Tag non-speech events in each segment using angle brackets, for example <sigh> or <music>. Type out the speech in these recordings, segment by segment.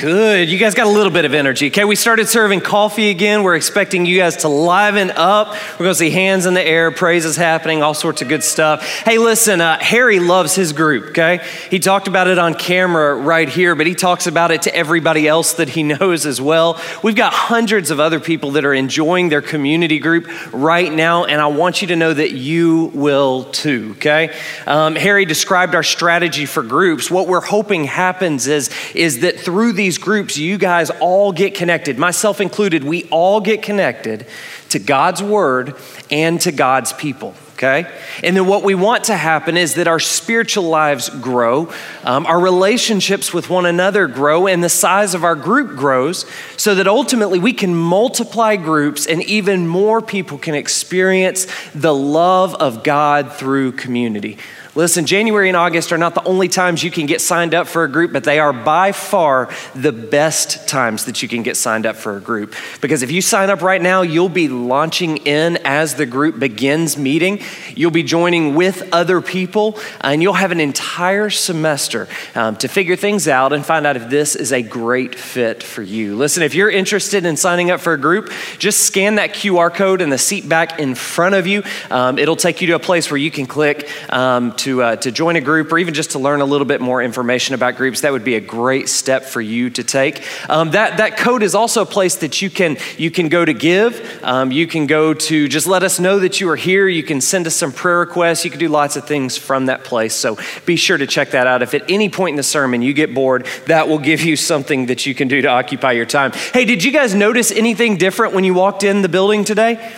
Good. You guys got a little bit of energy. Okay, we started serving coffee again. We're expecting you guys to liven up. We're going to see hands in the air, praises happening, all sorts of good stuff. Hey, listen, uh, Harry loves his group, okay? He talked about it on camera right here, but he talks about it to everybody else that he <laughs> knows as well. We've got hundreds of other people that are enjoying their community group right now, and I want you to know that you will too, okay? Um, Harry described our strategy for groups. What we're hoping happens is, is that through these these groups, you guys all get connected, myself included, we all get connected to God's word and to God's people okay? And then what we want to happen is that our spiritual lives grow, um, our relationships with one another grow, and the size of our group grows so that ultimately we can multiply groups and even more people can experience the love of God through community. Listen, January and August are not the only times you can get signed up for a group, but they are by far the best times that you can get signed up for a group. Because if you sign up right now, you'll be launching in as the group begins meeting. You'll be joining with other people, and you'll have an entire semester um, to figure things out and find out if this is a great fit for you. Listen, if you're interested in signing up for a group, just scan that QR code in the seat back in front of you. Um, it'll take you to a place where you can click um, to to, uh, to join a group or even just to learn a little bit more information about groups, that would be a great step for you to take. Um, that, that code is also a place that you can, you can go to give. Um, you can go to just let us know that you are here. You can send us some prayer requests. You can do lots of things from that place. So be sure to check that out. If at any point in the sermon you get bored, that will give you something that you can do to occupy your time. Hey, did you guys notice anything different when you walked in the building today?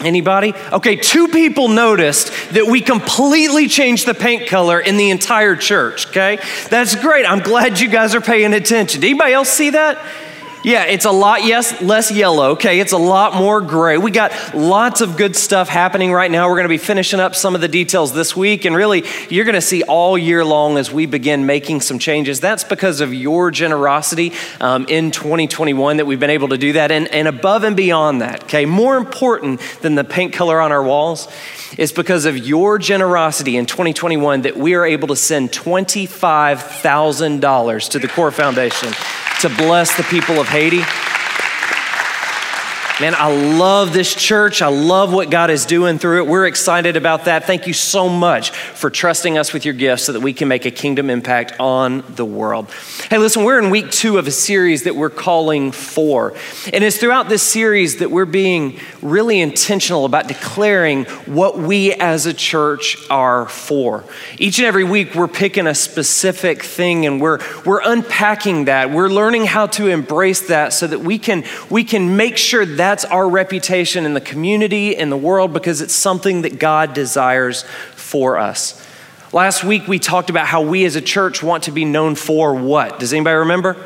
Anybody? Okay, two people noticed that we completely changed the paint color in the entire church, okay? That's great. I'm glad you guys are paying attention. Did anybody else see that? Yeah, it's a lot yes less yellow. Okay, it's a lot more gray. We got lots of good stuff happening right now. We're going to be finishing up some of the details this week, and really, you're going to see all year long as we begin making some changes. That's because of your generosity um, in 2021 that we've been able to do that, and, and above and beyond that. Okay, more important than the paint color on our walls is because of your generosity in 2021 that we are able to send $25,000 to the Core Foundation to bless the people of Haiti. Man, I love this church. I love what God is doing through it. We're excited about that. Thank you so much for trusting us with your gifts so that we can make a kingdom impact on the world. Hey, listen, we're in week two of a series that we're calling For. And it's throughout this series that we're being really intentional about declaring what we as a church are for. Each and every week, we're picking a specific thing and we're, we're unpacking that. We're learning how to embrace that so that we can, we can make sure that that's our reputation in the community, in the world, because it's something that God desires for us. Last week, we talked about how we as a church want to be known for what? Does anybody remember?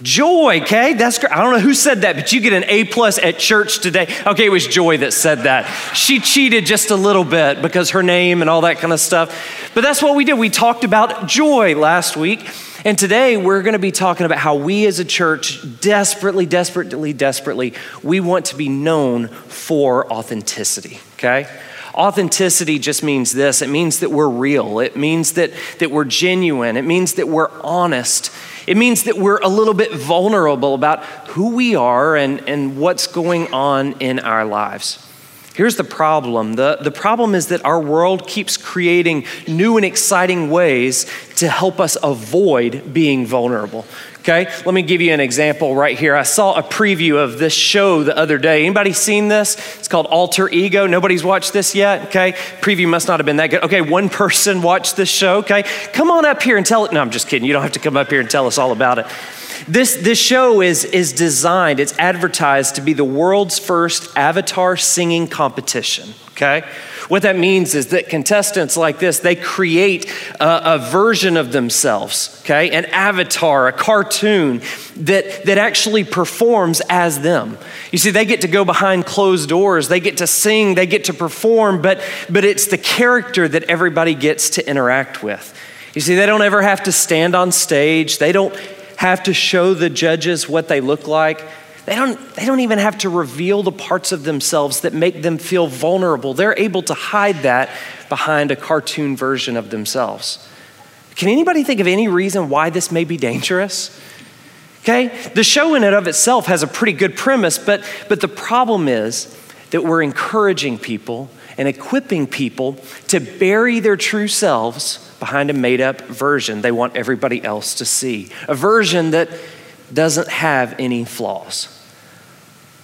Joy, okay? That's great. I don't know who said that, but you get an A plus at church today. Okay, it was Joy that said that. She cheated just a little bit because her name and all that kind of stuff. But that's what we did. We talked about joy last week. And today we're going to be talking about how we as a church desperately, desperately, desperately, we want to be known for authenticity, okay? Authenticity just means this it means that we're real, it means that, that we're genuine, it means that we're honest. It means that we're a little bit vulnerable about who we are and, and what's going on in our lives. Here's the problem the, the problem is that our world keeps creating new and exciting ways to help us avoid being vulnerable. Okay, let me give you an example right here. I saw a preview of this show the other day. Anybody seen this? It's called Alter Ego. Nobody's watched this yet. Okay, preview must not have been that good. Okay, one <laughs> person watched this show. Okay, come on up here and tell it. No, I'm just kidding. You don't have to come up here and tell us all about it. This, this show is, is designed, it's advertised to be the world's first avatar singing competition, okay? What that means is that contestants like this, they create a, a, version of themselves, okay? An avatar, a cartoon that, that actually performs as them. You see, they get to go behind closed doors, they get to sing, they get to perform, but, but it's the character that everybody gets to interact with. You see, they don't ever have to stand on stage, they don't have to show the judges what they look like. They don't, they don't even have to reveal the parts of themselves that make them feel vulnerable. They're able to hide that behind a cartoon version of themselves. Can anybody think of any reason why this may be dangerous? Okay? The show in and of itself has a pretty good premise, but, but the problem is that we're encouraging people and equipping people to bury their true selves behind a made up version they want everybody else to see, a version that doesn't have any flaws.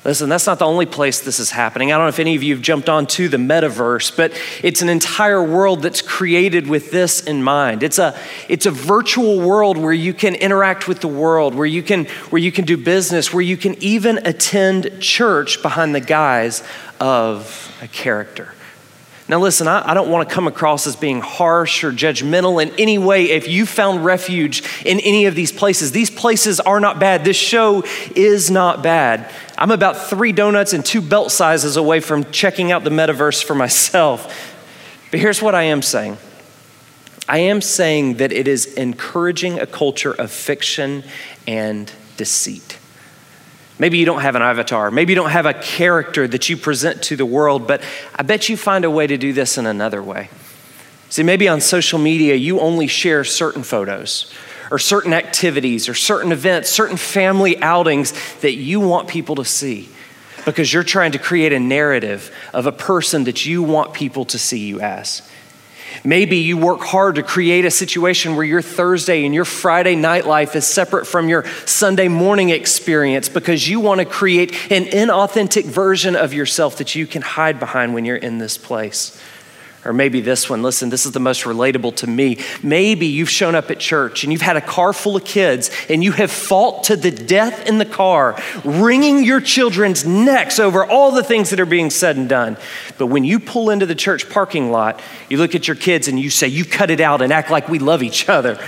Listen, that's not the only place this is happening. I don't know if any of you have jumped onto the metaverse, but it's an entire world that's created with this in mind. It's a, it's a virtual world where you can interact with the world, where you, can, where you can do business, where you can even attend church behind the guise of a character. Now, listen, I, I, don't want to come across as being harsh or judgmental in any way. If you found refuge in any of these places, these places are not bad. This show is not bad. I'm about three donuts and two belt sizes away from checking out the metaverse for myself. But here's what I am saying I am saying that it is encouraging a culture of fiction and deceit. Maybe you don't have an avatar. Maybe you don't have a character that you present to the world, but I bet you find a way to do this in another way. See, maybe on social media, you only share certain photos or certain activities or certain events, certain family outings that you want people to see because you're trying to create a narrative of a person that you want people to see you as. Maybe you work hard to create a situation where your Thursday and your Friday night life is separate from your Sunday morning experience because you want to create an inauthentic version of yourself that you can hide behind when you're in this place. Or maybe this one, listen, this is the most relatable to me. Maybe you've shown up at church and you've had a car full of kids and you have fought to the death in the car, wringing your children's necks over all the things that are being said and done. But when you pull into the church parking lot, you look at your kids and you say, You cut it out and act like we love each other.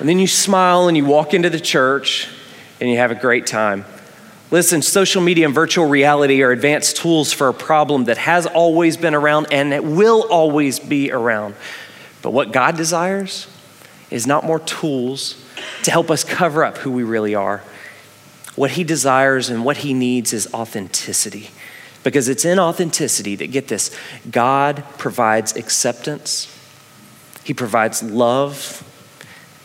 and then you smile and you walk into the church and you have a great time. Listen, social media and virtual reality are advanced tools for a problem that has always been around and it will always be around. But what God desires is not more tools to help us cover up who we really are. What He desires and what He needs is authenticity. Because it's in authenticity that, get this, God provides acceptance, He provides love,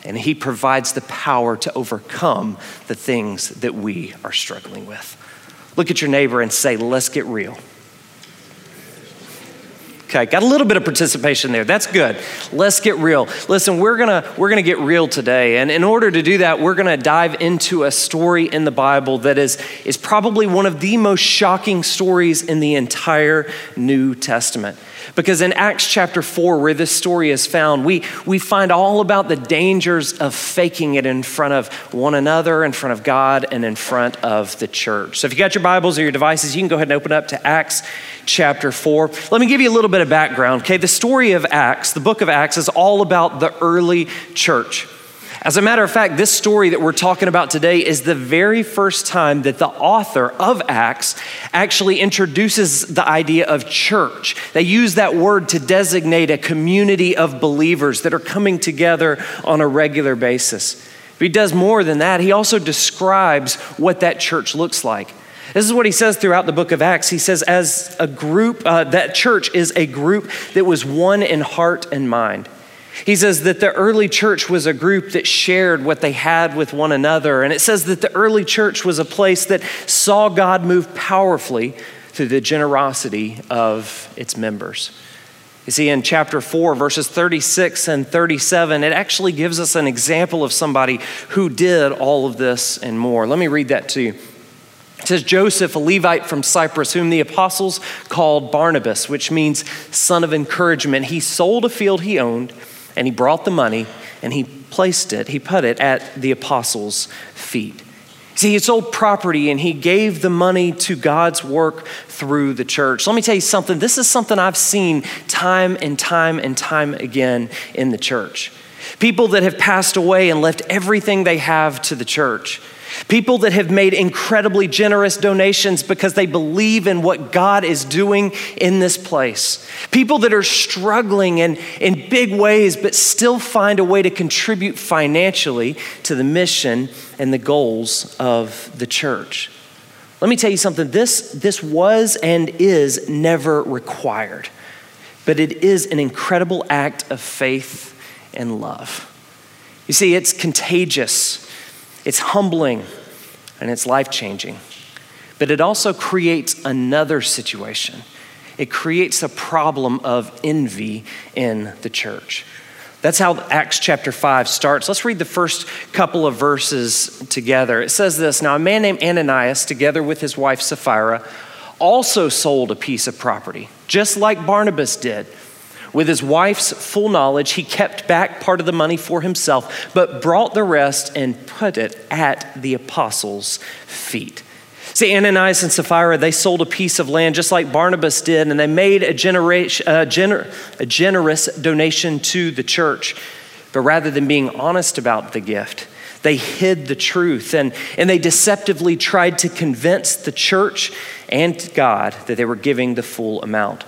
and He provides the power to overcome the things that we are struggling with. Look at your neighbor and say, Let's get real. Okay, got a little bit of participation there. That's good. Let's get real. Listen, we're gonna we're gonna get real today, and in order to do that, we're gonna dive into a story in the Bible that is is probably one of the most shocking stories in the entire New Testament. Because in Acts chapter 4, where this story is found, we, we find all about the dangers of faking it in front of one another, in front of God, and in front of the church. So if you got your Bibles or your devices, you can go ahead and open up to Acts chapter 4. Let me give you a little bit of background. Okay, the story of Acts, the book of Acts, is all about the early church. As a matter of fact, this story that we're talking about today is the very first time that the author of Acts actually introduces the idea of church. They use that word to designate a community of believers that are coming together on a regular basis. But he does more than that, he also describes what that church looks like. This is what he says throughout the book of Acts. He says, as a group, uh, that church is a group that was one in heart and mind. He says that the early church was a group that shared what they had with one another. And it says that the early church was a place that saw God move powerfully through the generosity of its members. You see, in chapter 4, verses 36 and 37, it actually gives us an example of somebody who did all of this and more. Let me read that to you. It says, Joseph, a Levite from Cyprus, whom the apostles called Barnabas, which means son of encouragement, he sold a field he owned and he brought the money and he placed it, he put it at the apostles' feet. See, he sold property and he gave the money to God's work through the church. Let me tell you something. This is something I've seen time and time and time again in the church. People that have passed away and left everything they have to the church. People that have made incredibly generous donations because they believe in what God is doing in this place. People that are struggling in, in big ways but still find a way to contribute financially to the mission and the goals of the church. Let me tell you something this, this was and is never required, but it is an incredible act of faith and love. You see, it's contagious it's humbling and it's life changing. But it also creates another situation. It creates a problem of envy in the church. That's how Acts chapter 5 starts. Let's read the first couple of verses together. It says this Now, a man named Ananias, together with his wife Sapphira, also sold a piece of property, just like Barnabas did. With his wife's full knowledge, he kept back part of the money for himself, but brought the rest and put it at the apostles' feet. See, Ananias and Sapphira, they sold a piece of land just like Barnabas did, and they made a, generation, a, gener, a generous donation to the church. But rather than being honest about the gift, they hid the truth and, and they deceptively tried to convince the church and God that they were giving the full amount.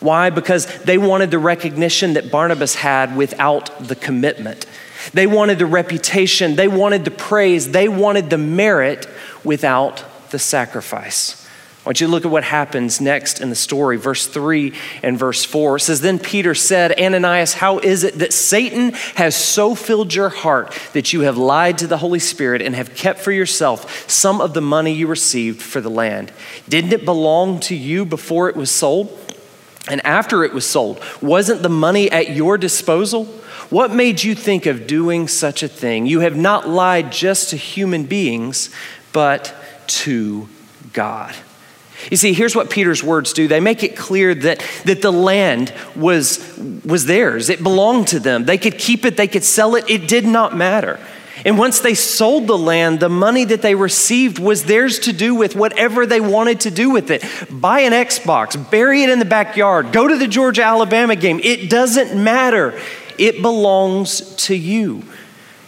Why? Because they wanted the recognition that Barnabas had without the commitment. They wanted the reputation, they wanted the praise, they wanted the merit without the sacrifice. I want you to look at what happens next in the story, verse 3 and verse 4. It says, Then Peter said, Ananias, how is it that Satan has so filled your heart that you have lied to the Holy Spirit and have kept for yourself some of the money you received for the land? Didn't it belong to you before it was sold? And after it was sold, wasn't the money at your disposal? What made you think of doing such a thing? You have not lied just to human beings, but to God. You see, here's what Peter's words do. They make it clear that, that the land was, was theirs, it belonged to them. They could keep it, they could sell it, it did not matter. And once they sold the land, the money that they received was theirs to do with whatever they wanted to do with it. Buy an Xbox, bury it in the backyard, go to the Georgia Alabama game. It doesn't matter. It belongs to you.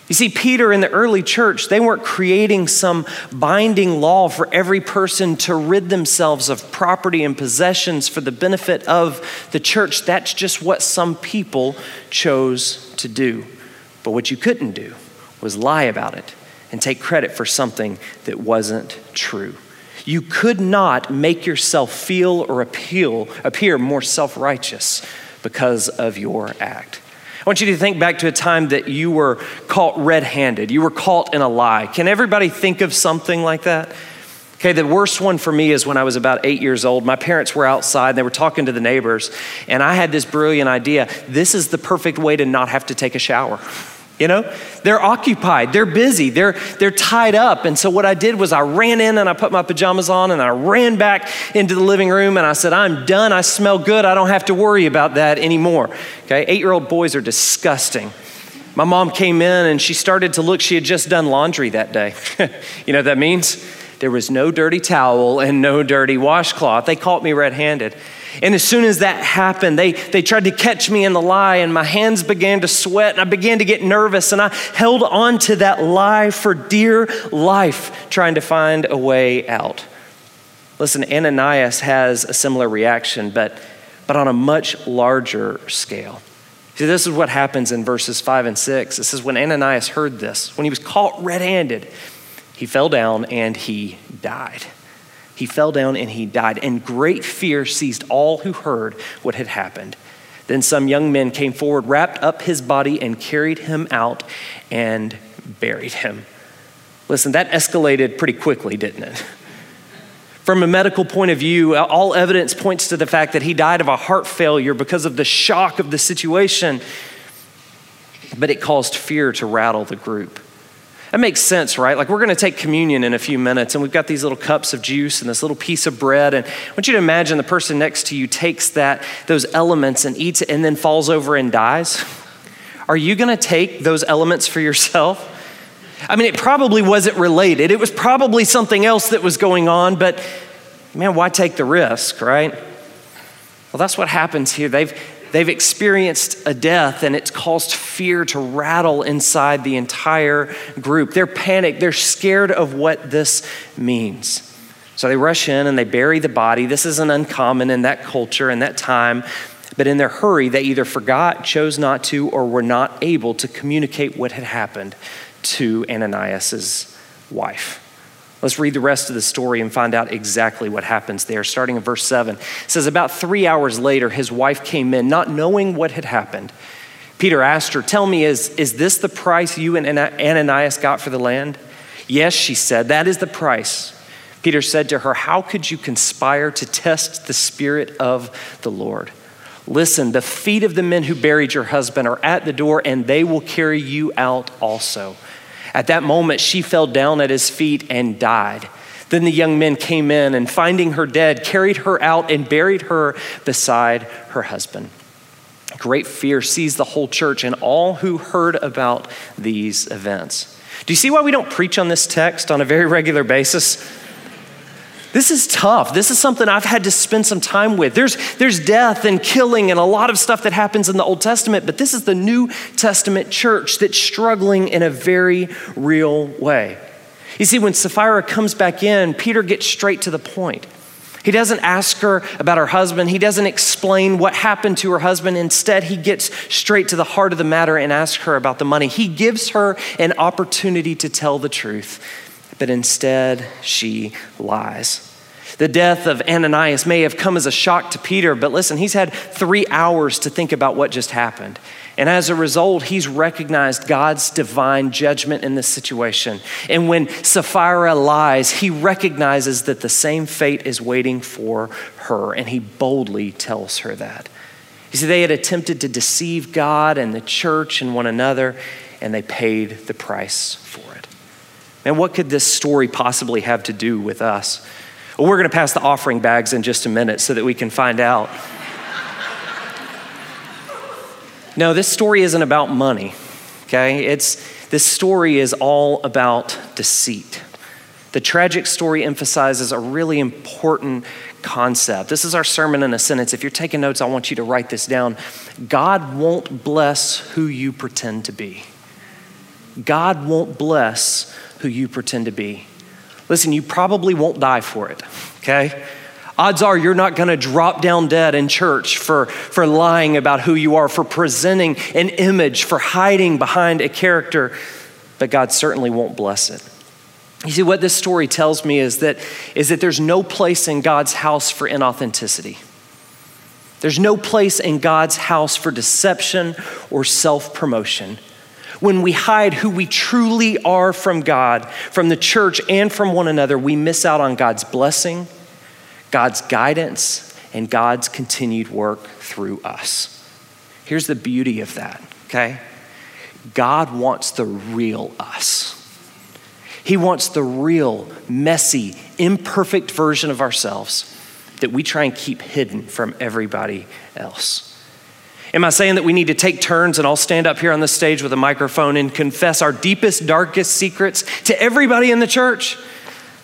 You see, Peter and the early church, they weren't creating some binding law for every person to rid themselves of property and possessions for the benefit of the church. That's just what some people chose to do. But what you couldn't do was lie about it and take credit for something that wasn't true. You could not make yourself feel or appeal, appear more self righteous because of your act. I want you to think back to a time that you were caught red handed. You were caught in a lie. Can everybody think of something like that? Okay, the worst one for me is when I was about eight years old. My parents were outside, they were talking to the neighbors, and I had this brilliant idea. This is the perfect way to not have to take a shower. <laughs> You know, they're occupied, they're busy, they're, they're tied up. And so, what I did was I ran in and I put my pajamas on and I ran back into the living room and I said, I'm done. I smell good. I don't have to worry about that anymore. Okay, eight year old boys are disgusting. My mom came in and she started to look. She had just done laundry that day. <laughs> you know what that means? There was no dirty towel and no dirty washcloth. They caught me red handed. And as soon as that happened, they, they tried to catch me in the lie, and my hands began to sweat, and I began to get nervous, and I held on to that lie for dear life, trying to find a way out. Listen, Ananias has a similar reaction, but, but on a much larger scale. See, this is what happens in verses 5 and 6. It says, When Ananias heard this, when he was caught red handed, he fell down and he died he fell down and he died. And great fear seized all who heard what had happened. Then some young men came forward, wrapped up his body, and carried him out and buried him. Listen, that escalated pretty quickly, didn't it? From a medical point of view, all evidence points to the fact that he died of a heart failure because of the shock of the situation, but it caused fear to rattle the group. That makes sense, right? Like we're going to take communion in a few minutes, and we've got these little cups of juice and this little piece of bread. And I want you to imagine the person next to you takes that, those elements and eats it and then falls over and dies. Are you going to take those elements for yourself? I mean, it probably wasn't related. It was probably something else that was going on, but man, why take the risk, right? Well, that's what happens here. They've, they've experienced a death and it's caused fear to rattle inside the entire group. They're panicked, they're scared of what this means. So they rush in and they bury the body. This isn't uncommon in that culture and that time. But in their hurry, they either forgot, chose not to, or were not able to communicate what had happened to Ananias's wife. Let's read the rest of the story and find out exactly what happens there. Starting in verse 7, it says, About three hours later, his wife came in, not knowing what had happened. Peter asked her, Tell me, is, is this the price you and Ananias got for the land? Yes, she said, That is the price. Peter said to her, How could you conspire to test the Spirit of the Lord? Listen, the feet of the men who buried your husband are at the door, and they will carry you out also. At that moment, she fell down at his feet and died. Then the young men came in and, finding her dead, carried her out and buried her beside her husband. Great fear seized the whole church and all who heard about these events. Do you see why we don't preach on this text on a very regular basis? This is tough. This is something I've had to spend some time with. There's, there's death and killing and a lot of stuff that happens in the Old Testament, but this is the New Testament church that's struggling in a very real way. You see, when Sapphira comes back in, Peter gets straight to the point. He doesn't ask her about her husband. He doesn't explain what happened to her husband. Instead, he gets straight to the heart of the matter and asks her about the money. He gives her an opportunity to tell the truth but instead she lies. The death of Ananias may have come as a shock to Peter, but listen, he's had three hours to think about what just happened. And as a result, he's recognized God's divine judgment in this situation. And when Sapphira lies, he recognizes that the same fate is waiting for her, and he boldly tells her that. You see, they had attempted to deceive God and the church and one another, and they paid the price for it. And what could this story possibly have to do with us? Well, we're going to pass the offering bags in just a minute so that we can find out. no, this story isn't about money, okay? It's, this story is all about deceit. The tragic story emphasizes a really important concept. This is our sermon in a sentence. If you're taking notes, I want you to write this down. God won't bless who you pretend to be. God won't bless who you pretend to be. Listen, you probably won't die for it, okay? Odds are you're not gonna drop down dead in church for, for lying about who you are, for presenting an image, for hiding behind a character, but God certainly won't bless it. You see, what this story tells me is that, is that there's no place in God's house for inauthenticity. There's no place in God's house for deception or self promotion when we hide who we truly are from God, from the church, and from one another, we miss out on God's blessing, God's guidance, and God's continued work through us. Here's the beauty of that, okay? God wants the real us. He wants the real, messy, imperfect version of ourselves that we try and keep hidden from everybody else. Am I saying that we need to take turns and all stand up here on the stage with a microphone and confess our deepest, darkest secrets to everybody in the church?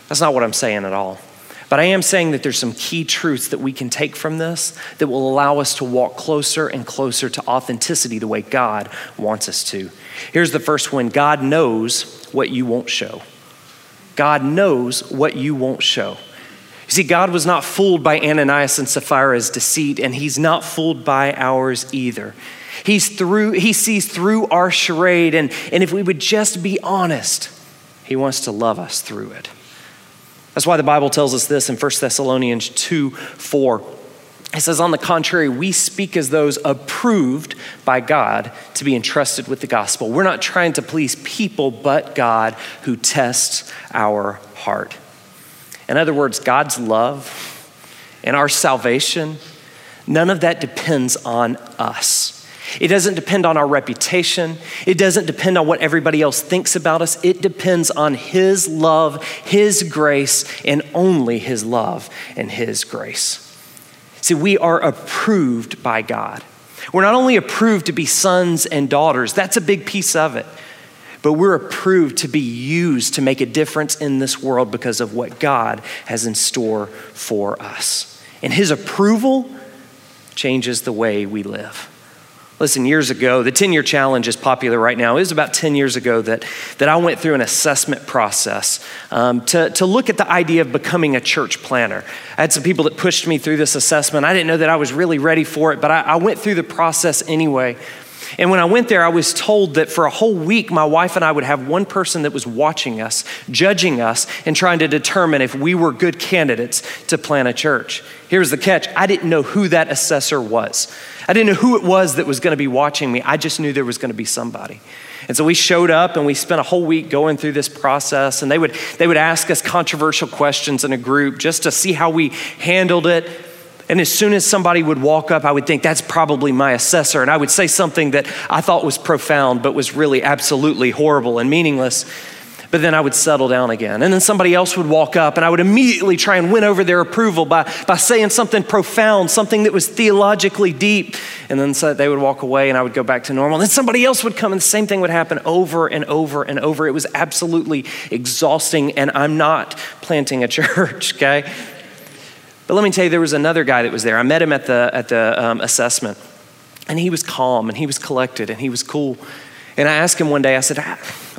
That's not what I'm saying at all. But I am saying that there's some key truths that we can take from this that will allow us to walk closer and closer to authenticity the way God wants us to. Here's the first one God knows what you won't show. God knows what you won't show. You see, God was not fooled by Ananias and Sapphira's deceit, and He's not fooled by ours either. He's through, he sees through our charade, and, and if we would just be honest, He wants to love us through it. That's why the Bible tells us this in 1 Thessalonians 2 4. It says, on the contrary, we speak as those approved by God to be entrusted with the gospel. We're not trying to please people, but God who tests our heart. In other words, God's love and our salvation, none of that depends on us. It doesn't depend on our reputation. It doesn't depend on what everybody else thinks about us. It depends on His love, His grace, and only His love and His grace. See, we are approved by God. We're not only approved to be sons and daughters, that's a big piece of it, but we're approved to be used to make a difference in this world because of what God has in store for us. And His approval changes the way we live. Listen, years ago, the 10 year challenge is popular right now. It was about 10 years ago that, that I went through an assessment process um, to, to look at the idea of becoming a church planter. I had some people that pushed me through this assessment. I didn't know that I was really ready for it, but I, I went through the process anyway. And when I went there, I was told that for a whole week, my wife and I would have one person that was watching us, judging us, and trying to determine if we were good candidates to plant a church. Here's the catch I didn't know who that assessor was. I didn't know who it was that was going to be watching me. I just knew there was going to be somebody. And so we showed up and we spent a whole week going through this process. And they would, they would ask us controversial questions in a group just to see how we handled it. And as soon as somebody would walk up, I would think that's probably my assessor. And I would say something that I thought was profound, but was really absolutely horrible and meaningless but then I would settle down again. And then somebody else would walk up, and I would immediately try and win over their approval by, by saying something profound, something that was theologically deep. And then so they would walk away, and I would go back to normal. And then somebody else would come, and the same thing would happen over and over and over. It was absolutely exhausting, and I'm not planting a <laughs> church, okay? But let me tell you, there was another guy that was there. I met him at the, at the um, assessment, and he was calm, and he was collected, and he was cool. And I asked him one day, I said,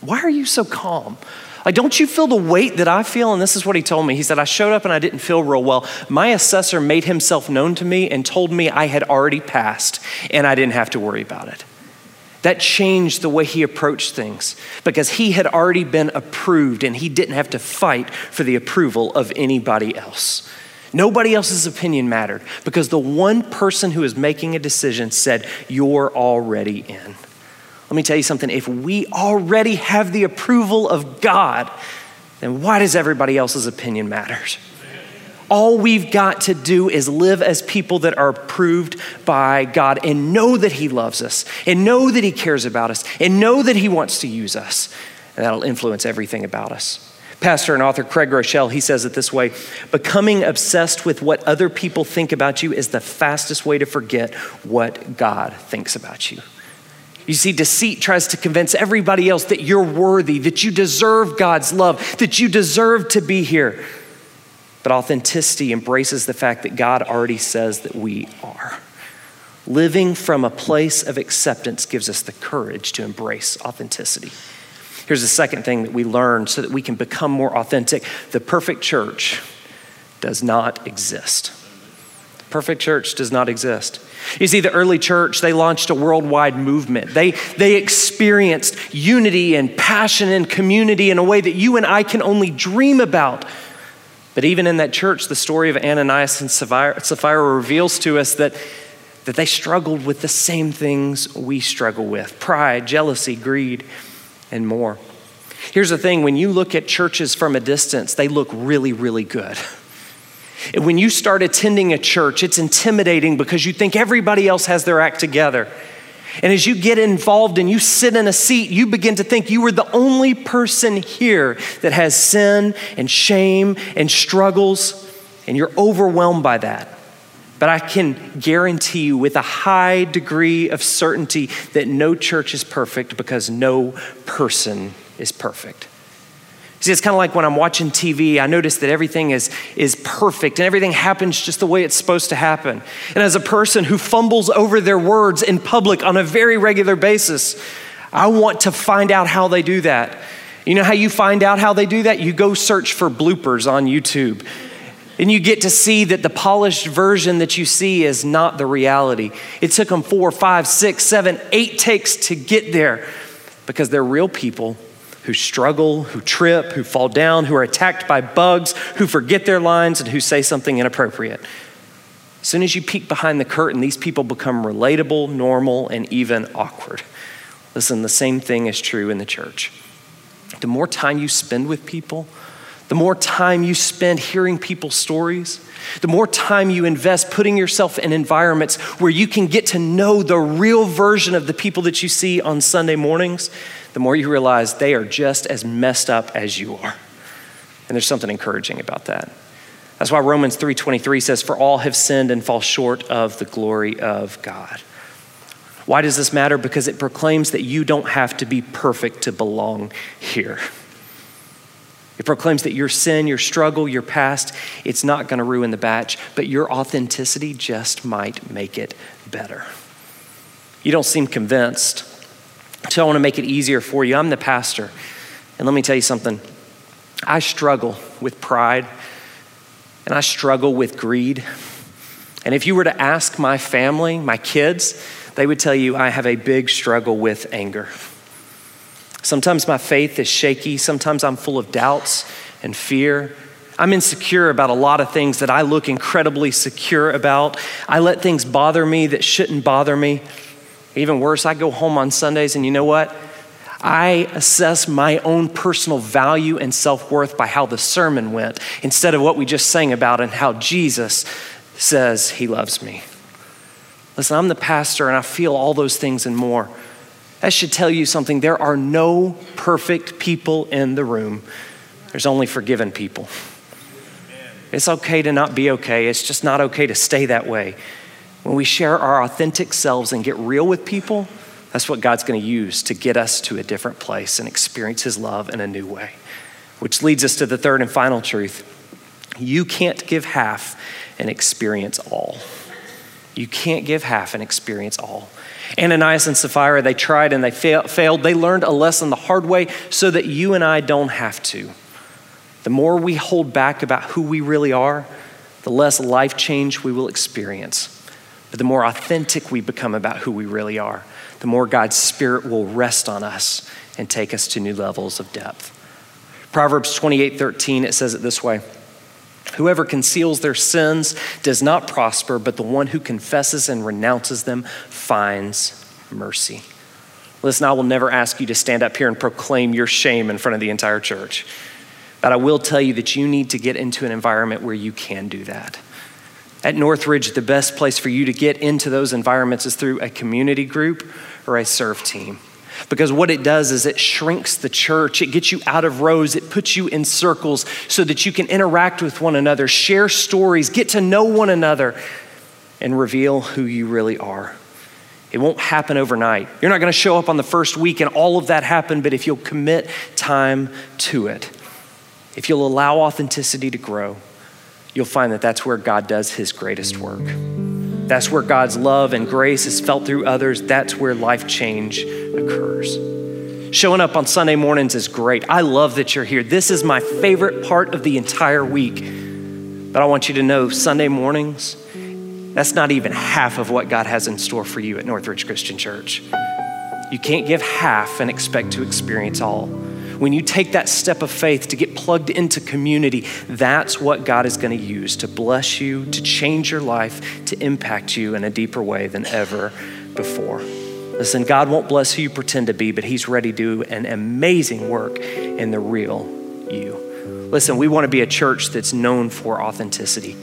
Why are you so calm? Like, don't you feel the weight that I feel? And this is what he told me. He said, I showed up and I didn't feel real well. My assessor made himself known to me and told me I had already passed and I didn't have to worry about it. That changed the way he approached things because he had already been approved and he didn't have to fight for the approval of anybody else. Nobody else's opinion mattered because the one person who is making a decision said, You're already in. Let me tell you something if we already have the approval of God, then why does everybody else's opinion matter? All we've got to do is live as people that are approved by God and know that He loves us and know that He cares about us and know that He wants to use us. And that'll influence everything about us. Pastor and author Craig Groeschel, he says it this way Becoming obsessed with what other people think about you is the fastest way to forget what God thinks about you. You see, deceit tries to convince everybody else that you're worthy, that you deserve God's love, that you deserve to be here. But authenticity embraces the fact that God already says that we are. Living from a place of acceptance gives us the courage to embrace authenticity. Here's the second thing that we learn so that we can become more authentic the perfect church does not exist. Perfect church does not exist. You see, the early church, they launched a worldwide movement. They, they experienced unity and passion and community in a way that you and I can only dream about. But even in that church, the story of Ananias and Sapphira, Sapphira reveals to us that, that they struggled with the same things we struggle with pride, jealousy, greed, and more. Here's the thing when you look at churches from a distance, they look really, really good. When you start attending a church, it's intimidating because you think everybody else has their act together. And as you get involved and you sit in a seat, you begin to think you are the only person here that has sin and shame and struggles, and you're overwhelmed by that. But I can guarantee you with a high degree of certainty that no church is perfect because no person is perfect. See, it's kind of like when I'm watching TV, I notice that everything is, is perfect and everything happens just the way it's supposed to happen. And as a person who fumbles over their words in public on a very regular basis, I want to find out how they do that. You know how you find out how they do that? You go search for bloopers on YouTube. And you get to see that the polished version that you see is not the reality. It took them four, five, six, seven, eight takes to get there because they're real people who struggle, who trip, who fall down, who are attacked by bugs, who forget their lines, and who say something inappropriate. As soon as you peek behind the curtain, these people become relatable, normal, and even awkward. Listen, the same thing is true in the church. The more time you spend with people, the more time you spend hearing people's stories, the more time you invest putting yourself in environments where you can get to know the real version of the people that you see on Sunday mornings, the more you realize they are just as messed up as you are. And there's something encouraging about that. That's why Romans 3:23 says for all have sinned and fall short of the glory of God. Why does this matter? Because it proclaims that you don't have to be perfect to belong here. It proclaims that your sin, your struggle, your past, it's not going to ruin the batch, but your authenticity just might make it better. You don't seem convinced. So I want to make it easier for you. I'm the pastor. And let me tell you something. I struggle with pride and I struggle with greed. And if you were to ask my family, my kids, they would tell you I have a big struggle with anger. Sometimes my faith is shaky. Sometimes I'm full of doubts and fear. I'm insecure about a lot of things that I look incredibly secure about. I let things bother me that shouldn't bother me. Even worse, I go home on Sundays and you know what? I assess my own personal value and self worth by how the sermon went instead of what we just sang about and how Jesus says he loves me. Listen, I'm the pastor and I feel all those things and more. That should tell you something. There are no perfect people in the room, there's only forgiven people. It's okay to not be okay, it's just not okay to stay that way. When we share our authentic selves and get real with people, that's what God's going to use to get us to a different place and experience His love in a new way. Which leads us to the third and final truth you can't give half and experience all. You can't give half and experience all. Ananias and Sapphira, they tried and they failed. They learned a lesson the hard way so that you and I don't have to. The more we hold back about who we really are, the less life change we will experience. But the more authentic we become about who we really are, the more God's Spirit will rest on us and take us to new levels of depth. Proverbs 28 13, it says it this way Whoever conceals their sins does not prosper, but the one who confesses and renounces them finds mercy. Listen, I will never ask you to stand up here and proclaim your shame in front of the entire church. But I will tell you that you need to get into an environment where you can do that. At Northridge, the best place for you to get into those environments is through a community group or a serve team. Because what it does is it shrinks the church. It gets you out of rows. It puts you in circles so that you can interact with one another, share stories, get to know one another, and reveal who you really are. It won't happen overnight. You're not going to show up on the first week and all of that happen, but if you'll commit time to it, if you'll allow authenticity to grow, you'll find that that's where God does his greatest work. That's where God's love and grace is felt through others. That's where life change occurs. Showing up on Sunday mornings is great. I love that you're here. This is my favorite part of the entire week. But I want you to know Sunday mornings, that's not even half of what God has in store for you at Northridge Christian Church. You can't give half and expect to experience all. When you take that step of faith to get plugged into community, that's what God is going to use to bless you, to change your life, to impact you in a deeper way than ever before. Listen, God won't bless who you pretend to be, but He's ready to do an amazing work in the real you. Listen, we want to be a church that's known for authenticity.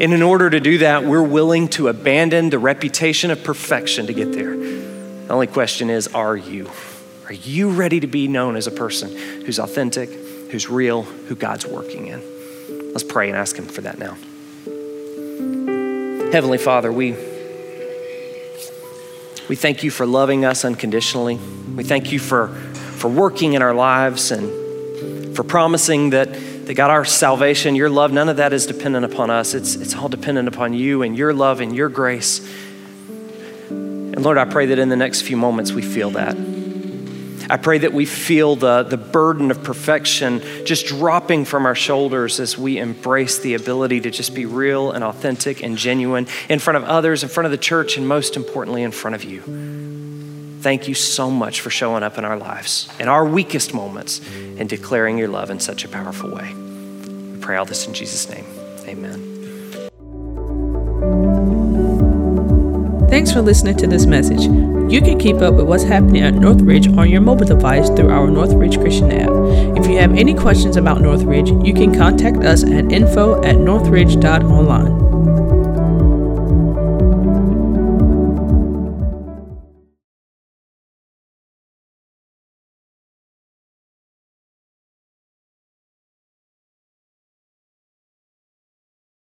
And in order to do that, we're willing to abandon the reputation of perfection to get there. The only question is, are you? Are you ready to be known as a person who's authentic, who's real, who God's working in? Let's pray and ask Him for that now. Heavenly Father, we, we thank you for loving us unconditionally. We thank you for, for working in our lives and for promising that, that God, our salvation, your love, none of that is dependent upon us. It's, it's all dependent upon you and your love and your grace. And Lord, I pray that in the next few moments we feel that. I pray that we feel the, the burden of perfection just dropping from our shoulders as we embrace the ability to just be real and authentic and genuine in front of others, in front of the church, and most importantly, in front of you. Thank you so much for showing up in our lives, in our weakest moments, and declaring your love in such a powerful way. We pray all this in Jesus' name. Amen. Thanks for listening to this message. You can keep up with what's happening at Northridge on your mobile device through our Northridge Christian app. If you have any questions about Northridge, you can contact us at info at northridge.online.